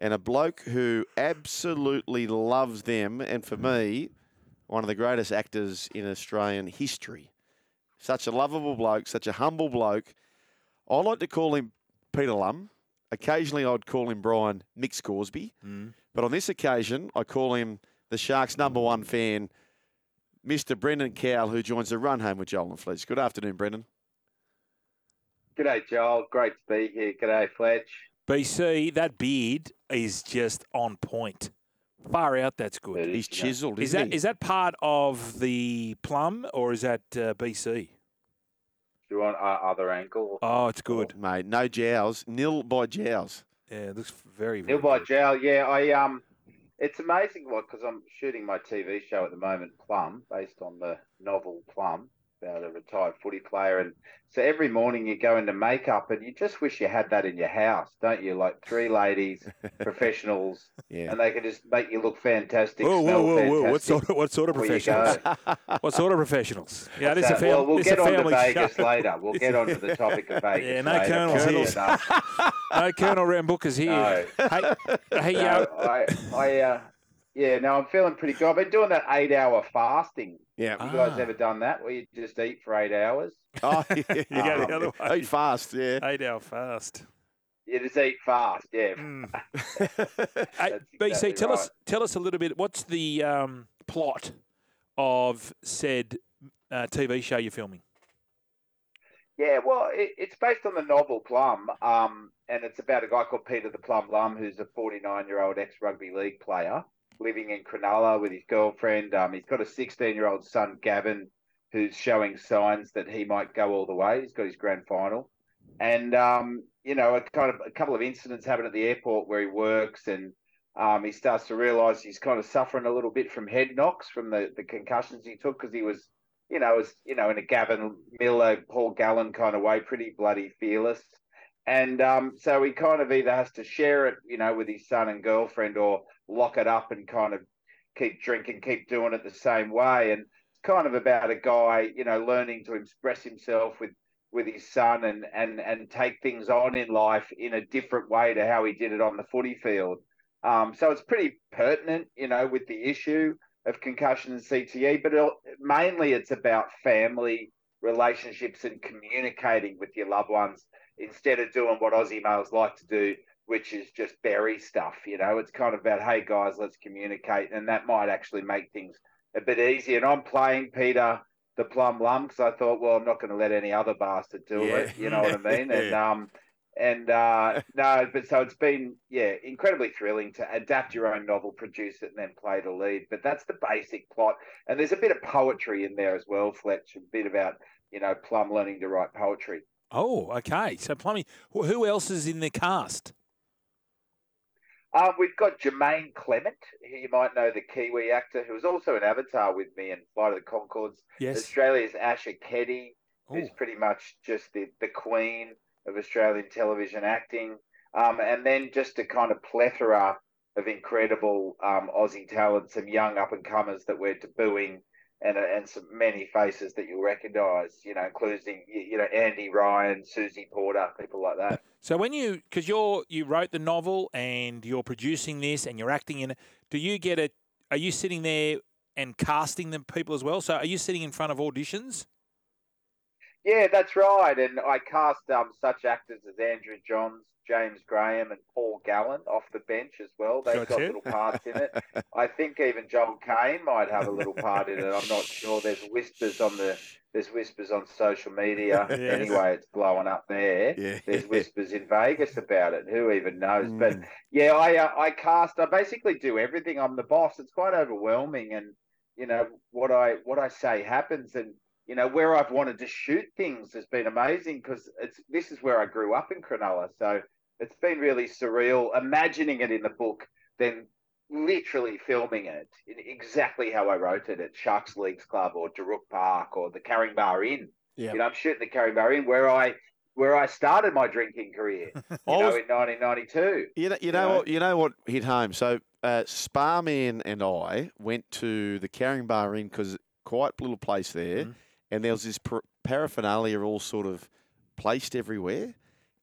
and a bloke who absolutely loves them, and for me, one of the greatest actors in Australian history. Such a lovable bloke, such a humble bloke. I like to call him Peter Lum. Occasionally, I'd call him Brian Mick Scoresby. Mm. But on this occasion, I call him the Sharks' number one fan, Mr. Brendan Cowell, who joins the run home with Joel and Fletch. Good afternoon, Brendan. G'day, Joel. Great to be here. G'day, Fletch. BC, that beard is just on point. Far out, that's good. He's is, yeah. chiselled, Is isn't that he? is that part of the plum or is that uh, BC? Do you want our other ankle? Oh, it's good. Mate, no jowls, Nil by jowls. Yeah, it looks very, very Neil by good. Jowl. Yeah, I um, it's amazing what because I'm shooting my TV show at the moment, Plum, based on the novel Plum about a retired footy player, and so every morning you go into makeup and you just wish you had that in your house, don't you? Like three ladies, professionals, Yeah. and they can just make you look fantastic. Whoa, smell whoa, whoa, whoa! What sort of what sort of professionals? What sort of professionals? Yeah, this is a So, family. well, we'll get on to Vegas show. later. We'll get on to the topic of Vegas. Yeah, no later. colonels Colonel here. No, Colonel Rambucker's here. No. Hey, hey, No, uh, I, I, uh, yeah, no, I'm feeling pretty good. I've been doing that eight-hour fasting. Yeah. You guys Ah. ever done that, where you just eat for eight hours? Oh, yeah. You go the other way. Eat fast, yeah. eight hour fast. You just eat fast, yeah. Mm. Hey, BC, exactly tell us tell us a little bit. What's the um, plot of said uh, TV show you're filming? Yeah, well, it, it's based on the novel Plum, um, and it's about a guy called Peter the Plum Lum, who's a 49-year-old ex-rugby league player living in Cronulla with his girlfriend. Um, he's got a 16-year-old son, Gavin, who's showing signs that he might go all the way. He's got his grand final, and um, you know, a kind of a couple of incidents happen at the airport where he works, and um, he starts to realise he's kind of suffering a little bit from head knocks from the, the concussions he took because he was you know, was you know in a Gavin Miller, Paul Gallen kind of way, pretty bloody fearless. And um, so he kind of either has to share it, you know, with his son and girlfriend, or lock it up and kind of keep drinking, keep doing it the same way. And it's kind of about a guy, you know, learning to express himself with with his son and and and take things on in life in a different way to how he did it on the footy field. Um, so it's pretty pertinent, you know, with the issue of concussion and CTE, but it, mainly it's about family relationships and communicating with your loved ones instead of doing what Aussie males like to do, which is just bury stuff. You know, it's kind of about, hey guys, let's communicate, and that might actually make things a bit easier. And I'm playing Peter the Plum Lum because I thought, well, I'm not going to let any other bastard do Yeah. it. You know what I mean? And um, and uh, no, but so it's been yeah incredibly thrilling to adapt your own novel, produce it, and then play the lead. But that's the basic plot, and there's a bit of poetry in there as well, Fletch. A bit about you know Plum learning to write poetry. Oh, okay. So plumbing. Who else is in the cast? Um, we've got Jermaine Clement, who you might know, the Kiwi actor, who was also an Avatar with me in Flight of the Conchords. Yes. Australia's Asher Keddie, who's Oh, pretty much just the, the queen of Australian television acting. Um, and then just a kind of plethora of incredible um, Aussie talent, some young up and comers that we're debuting, and and some many faces that you'll recognise. You know, including you know Andy Ryan, Susie Porter, people like that. So when you, because you're you wrote the novel and you're producing this and you're acting in it, do you get it? Are you sitting there and casting the people as well? So are you sitting in front of auditions? Yeah, that's right. And I cast um, such actors as Andrew Johns, James Graham, and Paul Gallen off the bench as well. They've got Gotcha. little parts in it. I think even Joel Caine might have a little part in it. I'm not sure. There's whispers on the there's whispers on social media. Yes. Anyway, it's blowing up there. Yeah. There's whispers in Vegas about it. Who even knows? But Mm. yeah, I uh, I cast. I basically do everything. I'm the boss. It's quite overwhelming, and you know what I what I say happens, and you know where I've wanted to shoot things has been amazing because it's this is where I grew up in Cronulla, so it's been really surreal. Imagining it in the book, then literally filming it in exactly how I wrote it at Sharks Leagues Club or Daruk Park or the Caringbah Inn. Yeah. You know, I'm shooting the Caringbah Inn where I where I started my drinking career. You know, was- in 1992. You know, you know know? what? You know what hit home. So, uh, Sparman and I went to the Caringbah Inn because quite little place there, Mhm. and there was this par- paraphernalia all sort of placed everywhere.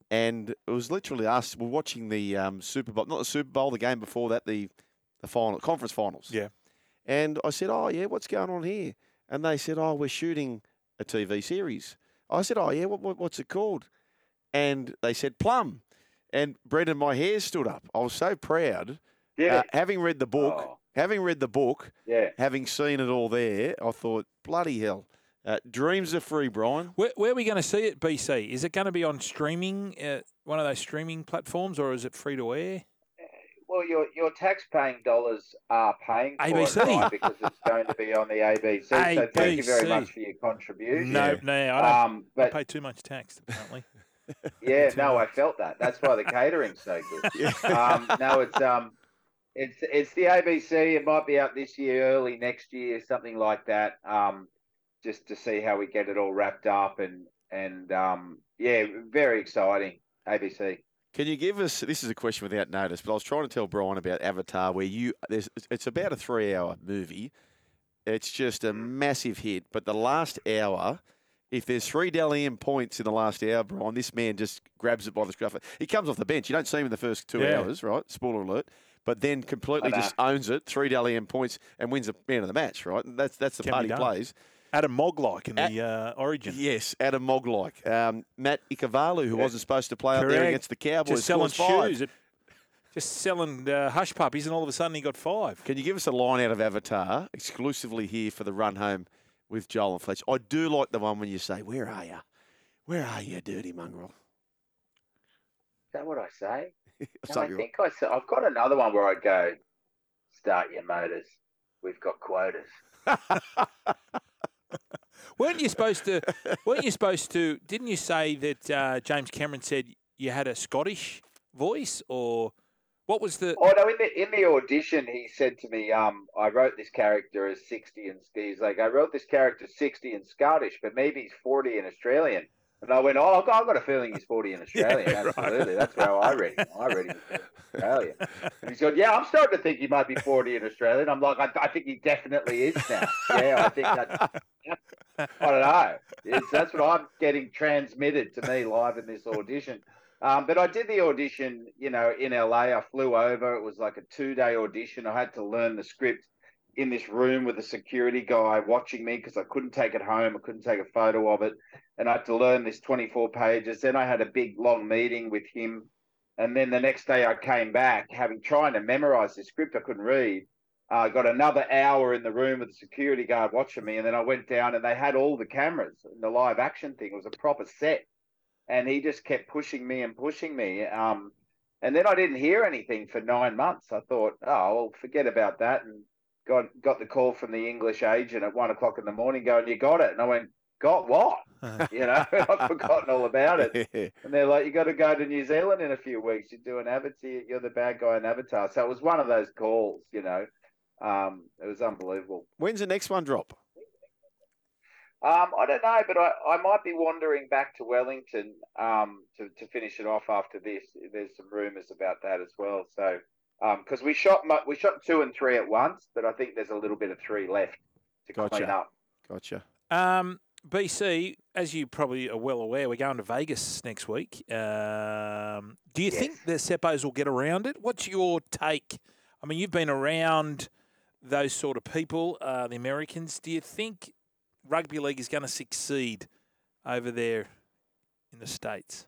And it was literally us. We're watching the um, Super Bowl, not the Super Bowl, the game before that, the the final conference finals. Yeah. And I said, "Oh yeah, what's going on here?" And they said, "Oh, we're shooting a TV series." I said, "Oh yeah, what, what what's it called?" And they said, "Plum." And Brendan, my hair stood up. I was so proud. Yeah. Uh, having read the book, Oh, having read the book, yeah. having seen it all there, I thought, bloody hell. Uh, dreams are free, Brian. Where, where are we going to see it, BC? Is it going to be on streaming, uh, one of those streaming platforms, or is it free to air? Well, your your tax-paying dollars are paying for ABC. it right, because it's going to be on the ABC. So thank you very much for your contribution. No, no, I don't. Um, I pay too much tax, apparently. yeah, no, I felt that. That's why the catering's so good. Um, no, it's um, it's it's the ABC. It might be out this year, early next year, something like that. Um, just to see how we get it all wrapped up and and um, yeah, very exciting. ABC. Can you give us? This is a question without notice, but I was trying to tell Brian about Avatar, where you there's it's about a three-hour movie. It's just a massive hit, but the last hour, if there's three Dally M points in the last hour, Brian, this man just grabs it by the scruff. He comes off the bench. You don't see him in the first two Yeah. hours, right? Spoiler alert. But then completely just owns it, three Dally M points, and wins the man of the match, right? And that's that's the Can part he done. plays. Adam Moglike in At- the uh, Origin. Yes, Adam Moglike. Um, Matt Ikuvalu, who Yeah. wasn't supposed to play up there against the Cowboys, just selling scores shoes. It- just selling uh, hush puppies, and all of a sudden he got five. Can you give us a line out of Avatar exclusively here for the run home with Joel and Fletch? I do like the one when you say, Where are you? Where are you, dirty mongrel? Is that what I say? No, I think I said, I've got another one where I go, start your motors. We've got quotas. Weren't you supposed to? weren't you supposed to? Didn't you say that uh, James Cameron said you had a Scottish voice, or what was the? Oh no! In the in the audition, he said to me, "Um, I wrote this character as sixty and he's like, I wrote this character sixty in Scottish, but maybe he's forty in Australian." And I went, "Oh, I've got, I've got a feeling he's forty in Australia. Yeah. Absolutely, that's how I read him. I read him in Australian." And he's going, "Yeah, I'm starting to think he might be forty in Australian." I'm like, "I, I think he definitely is now. Yeah, I think that. I don't know. It's, that's what I'm getting transmitted to me live in this audition." Um, but I did the audition, you know, in LA. I flew over. It was like a two day audition. I had to learn the script in this room with a security guy watching me because I couldn't take it home. I couldn't take a photo of it. And I had to learn this 24 pages. Then I had a big long meeting with him. And then the next day I came back having trying to memorize the script I couldn't read. I got another hour in the room with the security guard watching me. And then I went down and they had all the cameras and the live action thing. It was a proper set and he just kept pushing me and pushing me. Um, and then I didn't hear anything for nine months. I thought, oh, well, forget about that. And got got the call from the English agent at one o'clock in the morning, going, "You got it?" And I went, "Got what?" You know, I've forgotten all about it. And they're like, "You got to go to New Zealand in a few weeks. You're doing Avatar. You're the bad guy in Avatar." So it was one of those calls. You know, um, it was unbelievable. When's the next one drop? Um, I don't know, but I, I might be wandering back to Wellington um, to, to finish it off after this. There's some rumours about that as well. So, because we shot we shot two and three at once, but I think there's a little bit of three left to clean Gotcha. up. Gotcha. Um, BC, as you probably are well aware, we're going to Vegas next week. Um, do you Yes. think the Seppos will get around it? What's your take? I mean, you've been around those sort of people, uh, the Americans. Do you think rugby league is going to succeed over there in the States?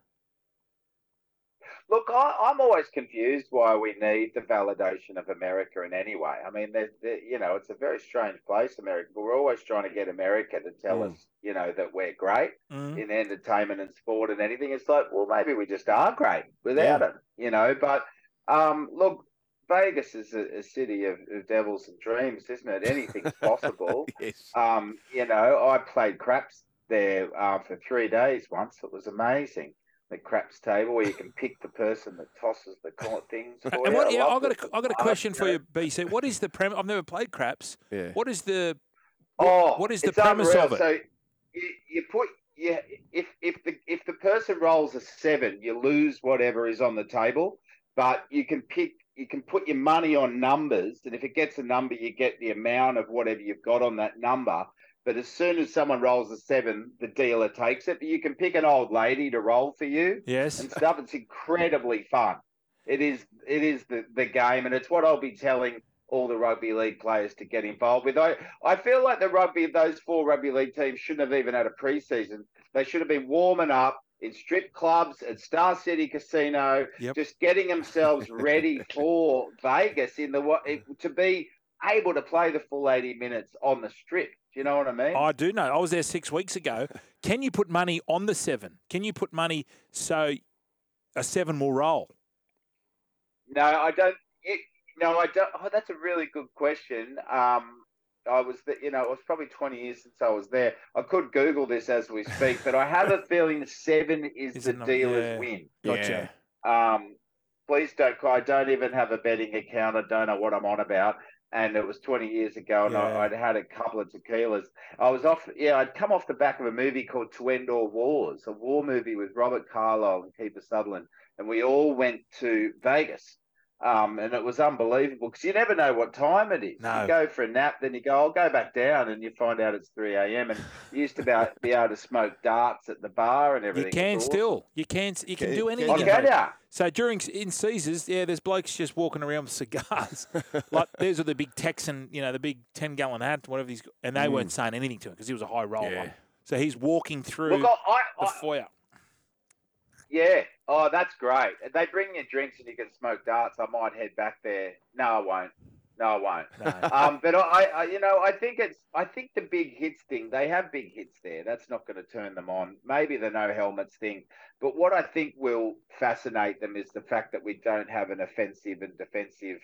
Look, I, I'm always confused why we need the validation of America in any way. I mean, there's, there, you know, it's a very strange place, America. But we're always trying to get America to tell Mm. us, you know, that we're great. Mm. in entertainment and sport and anything. It's like, well, maybe we just are great without it, you know. But um, look, Vegas is a, a city of, of devils and dreams, isn't it? Anything's possible. Yes. um, you know, I played craps there uh, for three days once. It was amazing. The craps table where you can pick the person that tosses the co- things for And what, I yeah, loved I've got a, I've got a question for you, BC. What is the premise? I've never played craps. Yeah. What is the Oh, what is the premise unreal. of it? So you, you put yeah, if if the if the person rolls a seven, you lose whatever is on the table. But you can pick, you can put your money on numbers, and if it gets a number, you get the amount of whatever you've got on that number. But as soon as someone rolls a seven, the dealer takes it. But you can pick an old lady to roll for you Yes. and stuff. It's incredibly fun. It is it is the, the game, and it's what I'll be telling all the rugby league players to get involved with. I, I feel like the rugby those four rugby league teams shouldn't have even had a preseason. They should have been warming up in strip clubs at Star City Casino, Yep. just getting themselves ready for Vegas in the to be able to play the full 80 minutes on the strip. Do you know what I mean? I do know. I was there six weeks ago. Can you put money on the seven? Can you put money so a seven will roll? No, I don't. It, no, I don't. Oh, that's a really good question. Um, I was, the, you know, it was probably 20 years since I was there. I could Google this as we speak, but I have a feeling seven is Is the not- dealer's yeah. win. Gotcha. Um, please don't cry. I don't even have a betting account. I don't know what I'm on about. And it was 20 years ago, and Yeah. I, I'd had a couple of tequilas. I was off, yeah, I'd come off the back of a movie called To End All Wars, a war movie with Robert Carlyle and Kiefer Sutherland. And we all went to Vegas. Um, and it was unbelievable because you never know what time it is. No. You go for a nap, then you go, I'll go back down, and you find out it's 3 a.m. And you used to be able, be able to smoke darts at the bar and everything. You can It's awesome. still. You can. You can Can- do anything. I'll you? go down. So during in Caesars, yeah, there's blokes just walking around with cigars. like those are the big Texan, you know, the big ten gallon hat, whatever he's, and they weren't saying anything to him because he was a high roller. Yeah. So he's walking through Look, I, I, the I, foyer. Yeah. Oh, that's great. If they bring you drinks and you can smoke darts, I might head back there. No, I won't. No, I won't. No. um, but I, I, you know, I think it's, I think the big hits thing. They have big hits there. That's not going to turn them on. Maybe the no helmets thing. But what I think will fascinate them is the fact that we don't have an offensive and defensive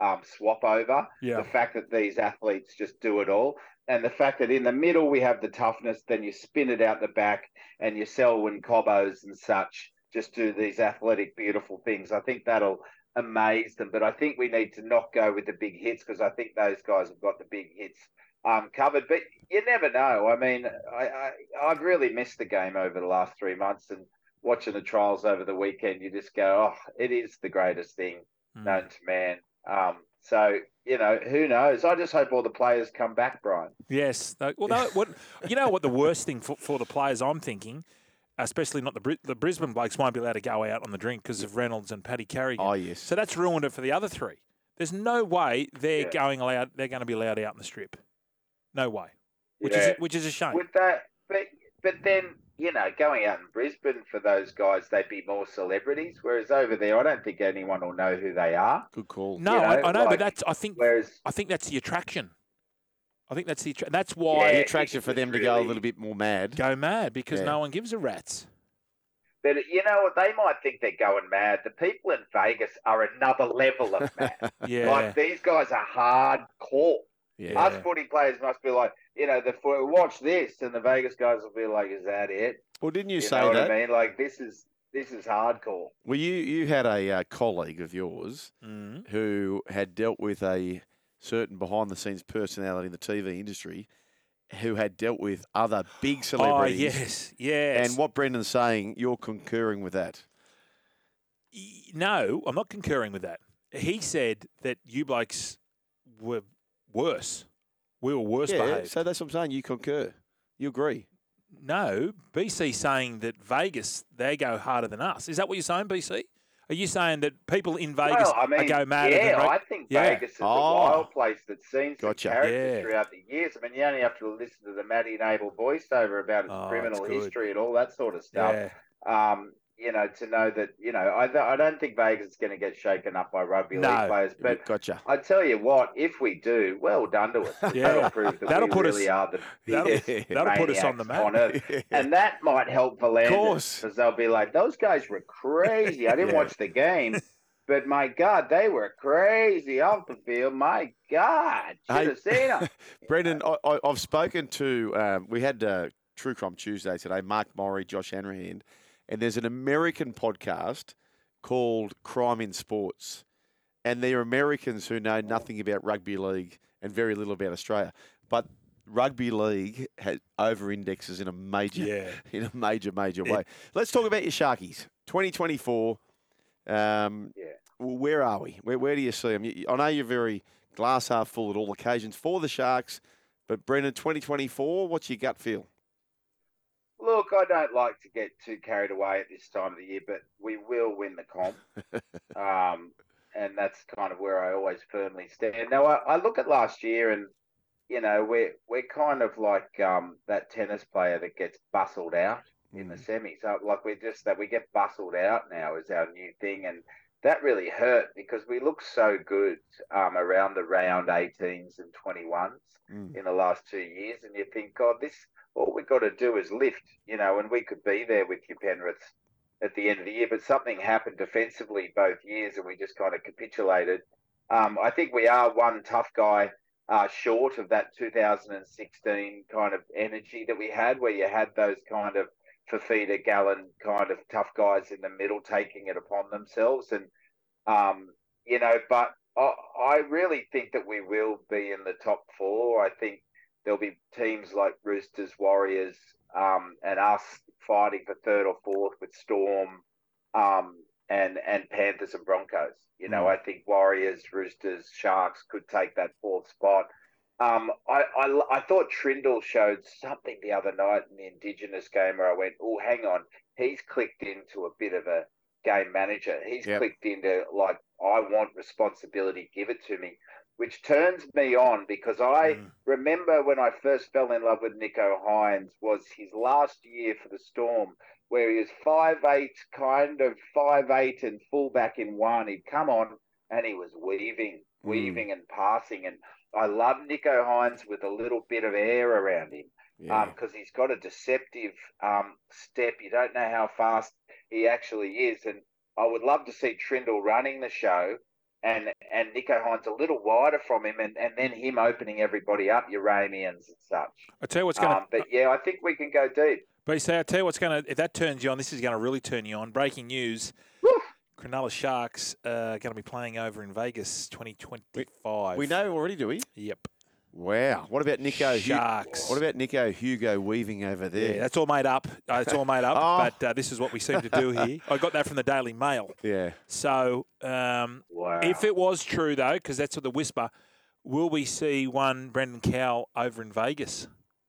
um, swap over. Yeah. The fact that these athletes just do it all, and the fact that in the middle we have the toughness, then you spin it out the back, and you sell Selwyn Cobbos and such just do these athletic, beautiful things. I think that'll amaze them. But I think we need to not go with the big hits because I think those guys have got the big hits um, covered. But you never know. I mean, I, I I've really missed the game over the last three months, and watching the trials over the weekend, you just go, oh, it is the greatest thing Mm. known to man. Um, so you know, who knows? I just hope all the players come back, Brian. Yes. Well, no, what you know what the worst thing for, for the players I'm thinking, especially not the Bri- the Brisbane blokes won't be allowed to go out on the drink because of Reynolds and Paddy Carrigan. Oh, yes. So that's ruined it for the other three. There's no way they're Yeah. going allowed. They're going to be allowed out in the strip. No way. Which Yeah. is which is a shame. With that, but but then you know, going out in Brisbane for those guys, they'd be more celebrities. Whereas over there, I don't think anyone will know who they are. Good call. no, you know, I, I know, like- but that's I think Whereas I think that's the attraction. I think that's the attra- that's why Yeah. the attraction for them to go a really- little bit more mad. go mad because Yeah. no one gives a rat's. But you know what? They might think they're going mad. The people in Vegas are another level of mad. Yeah. Like these guys are hardcore. Yeah. Us footy players must be like, you know, the fo- watch this, and the Vegas guys will be like, "Is that it?" Well, didn't you, You, say know that? what I mean? Like this is this is hardcore. Well, you you had a uh, colleague of yours Mm. who had dealt with a certain behind the scenes personality in the TV industry, who had dealt with other big celebrities. Oh celebrities. yes, yes. And what Brendan's saying, you're concurring with that. No, I'm not concurring with that. He said that you blokes were worse. We were worse yeah, behaved. so that's what I'm saying. You concur. You agree. no, BC saying that Vegas they go harder than us. Is that what you're saying, BC? Are you saying that people in Vegas well, I mean, go mad? yeah, than I think Yeah. Vegas is Oh. a wild place that's seen some Gotcha. characters Yeah. throughout the years. I mean, you only have to listen to the Matty Nable voiceover about its Oh, criminal history and all that sort of stuff. yeah. Um, you know, to know that you know, I, I don't think Vegas is going to get shaken up by rugby No. league players, but gotcha. I tell you what, if we do, well done to us. Yeah. That'll prove that That'll we put us- really are the that'll- that'll put us on the map. earth. And that might help V'landys course. because they'll be like, those guys were crazy. I didn't Yeah. watch the game, but my God, they were crazy off the field. My God, should Hey. have seen them. Brendan, I, I, I've spoken to, um, we had uh, True Crime Tuesday today, Mark Morey, Josh Hanrahan, and there's an American podcast called Crime in Sports. And they're Americans who know nothing about rugby league and very little about Australia. But rugby league has over indexes in a major, Yeah. in a major, major It- way. Let's talk about your Sharkies. 2024. Um, Yeah. Where are we? Where, where do you see them? I know you're very glass half full at all occasions for the Sharks, But Brendan, 2024, what's your gut feel? Look, I don't like to get too carried away at this time of the year, but we will win the comp. um, and that's kind of where I always firmly stand. Now, I, I look at last year and, you know, we're, we're kind of like um, that tennis player that gets bustled out in the Mm. semis. So, like we're just that we get bustled out now is our new thing, and that really hurt because we look so good um, around the round 18s and 21s Mm. in the last two years, and you think, God, this all we've got to do is lift, you know, and we could be there with you, Penrith, at the end of the year. But something happened defensively both years, and we just kind of capitulated. Um, I think we are one tough guy uh, short of that 2016 kind of energy that we had, where you had those kind of Fifita, Gallen kind of tough guys in the middle taking it upon themselves. And, um, you know, but I, I really think that we will be in the top four. I think there'll be teams like Roosters, Warriors, um, and us fighting for third or fourth with Storm um, and and Panthers and Broncos. You know, Mm. I think Warriors, Roosters, Sharks could take that fourth spot. Um, I, I I thought Trindall showed something the other night in the Indigenous game where I went, oh, hang on, he's clicked into a bit of a game manager. He's Yep. clicked into like I want responsibility, give it to me, which turns me on because I Mm. remember when I first fell in love with Nicho Hynes was his last year for the Storm, where he was five eight, kind of five eight and fullback in one. He'd come on and he was weaving, Mm. weaving and passing, and I love Nicho Hynes with a little bit of air around him Yeah. because he's got a deceptive um, step. You don't know how fast he actually is, and I would love to see Trindall running the show. And and Nicho Hynes a little wider from him, and, and then him opening everybody up, Uranians and such. I tell you what's going to. Um, but yeah, I think we can go deep. But you say, I tell you what's going to. If that turns you on, this is going to really turn you on. Breaking news: Woo! Cronulla Sharks are going to be playing over in Vegas, 2025. we know already, do we? Yep. Wow. What about Nico? Hu- Sharks. what about Nico Hugo weaving over there? Yeah, that's all made up. Uh, it's all made up. Oh. But uh, this is what we seem to do here. I got that from the Daily Mail. yeah. So um, Wow. if it was true though, because that's what the whisper, will we see one Brendan Cow over in Vegas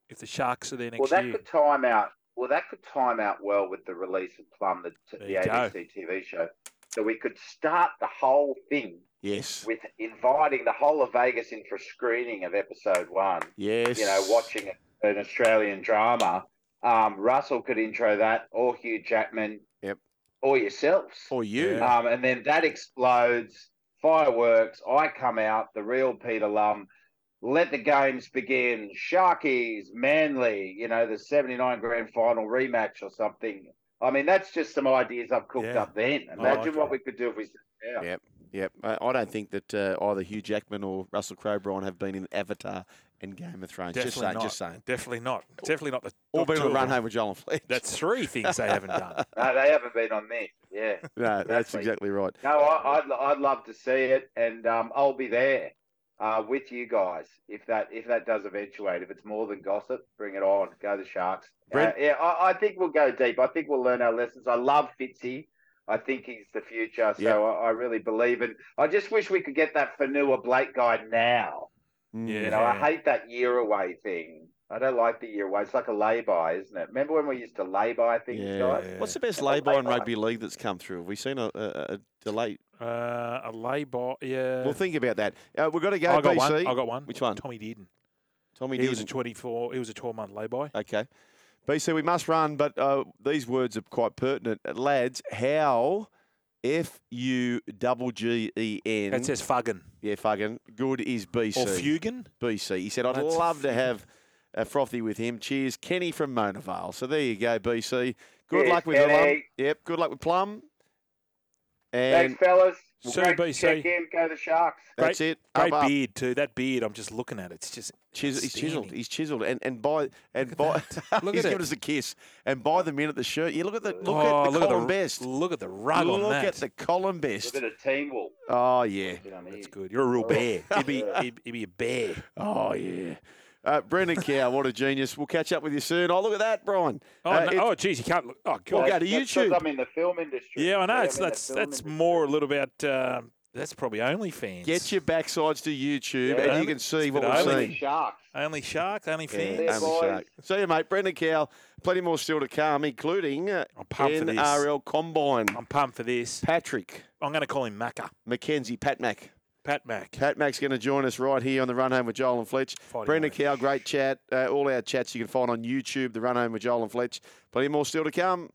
if the Sharks are there next well, that year? could time out. Well, that could time out well with the release of Plum, the, There the you go. ABC TV show. So we could start the whole thing Yes. with inviting the whole of Vegas in for a screening of episode one. Yes. You know, watching an Australian drama. Um, Russell could intro that, or Hugh Jackman, Yep. or yourselves. Or you. Um, and then that explodes, fireworks. I come out, the real Peter Lum. Let the games begin. Sharkies, Manly, you know, the 79 grand final rematch or something. I mean, that's just some ideas I've cooked Yeah. up then. I Imagine like what we could do if we sat down. Yep. Yep. I, I don't think that uh, either Hugh Jackman or Russell Crowe Bryan have been in Avatar and Game of Thrones. just saying. not. Just saying. Definitely not. Definitely not the. Or been two on of run home with John Fletch. That's three things they haven't done. No, they haven't been on this. Yeah. no, that's exactly. exactly right. No, I, I'd, I'd love to see it, and um, I'll be there uh, with you guys if that if that does eventuate. If it's more than gossip, bring it on. Go the Sharks. Uh, yeah, I, I think we'll go deep. I think we'll learn our lessons. I love Fitzy. I think he's the future, so Yeah. I, I really believe in. I just wish we could get that Fonua Blake guy now. Mm. Yeah. You know, I hate that year away thing. I don't like the year away. It's like a lay-by, isn't it? Remember when we used to lay-by things, Yeah. guys? What's the best Yeah, lay-by in lay-by. rugby league that's come through? Have we seen a, a, a delay? Uh, a lay-by, yeah. Well, think about that. Uh, we've got to go, I got BC. one. I got one. Which one? Tommy Dearden. Tommy He was a 24. He was a 12-month lay-by. Okay. BC, we must run, but uh, these words are quite pertinent. Uh, Lads, how F U double G E N. That says Fuggin Yeah, fucking good is BC. or Fugan. BC. He said, I'd That's love to have a frothy with him. Cheers. Kenny from Mona Vale. So there you go, BC. Good Cheers, luck with Plum. Yep, good luck with Plum. And Thanks, fellas. So Great to BC. check in. Go the Sharks. that's it. Great up, up. beard too. That beard, I'm just looking at it. It's just Chis- he's chiseled. He's chiseled, and and by and by Look he's at giving it. us a kiss. And by the minute the shirt, you look at the look oh, at the look column at the best. Look at the rug look on that. at the column best. A best. bit of team wool. Oh yeah. That's good. You're a real Oh. bear. He'd be, he'd, he'd be a bear. Oh yeah. Uh, Brendan Cow, what a genius. We'll catch up with you soon. Oh, look at that, Brian. Oh, Uh, no, oh, geez, you can't look. Oh, Well, God. go to YouTube. I'm in the film industry. Yeah, I know. It's that's that's industry. more a little bit. Uh, That's probably OnlyFans. Get your backsides to YouTube Yeah, and you can see what a bit we've only seen. Sharks. only Sharks, only Yeah, fans. Yeah, only boys. shark. See you, mate. Brendan Cowell. Plenty more still to come, including uh, I'm pumped for this. NRL Combine. I'm pumped for this. Patrick I'm going to call him Macca. Mackenzie, Pat Mac. Pat Mac. Pat Mac's going to join us right here on the Run Home with Joel and Fletch. Fighting Brendan Irish. Cow, great chat. Uh, all our chats you can find on YouTube, the Run Home with Joel and Fletch. Plenty more still to come.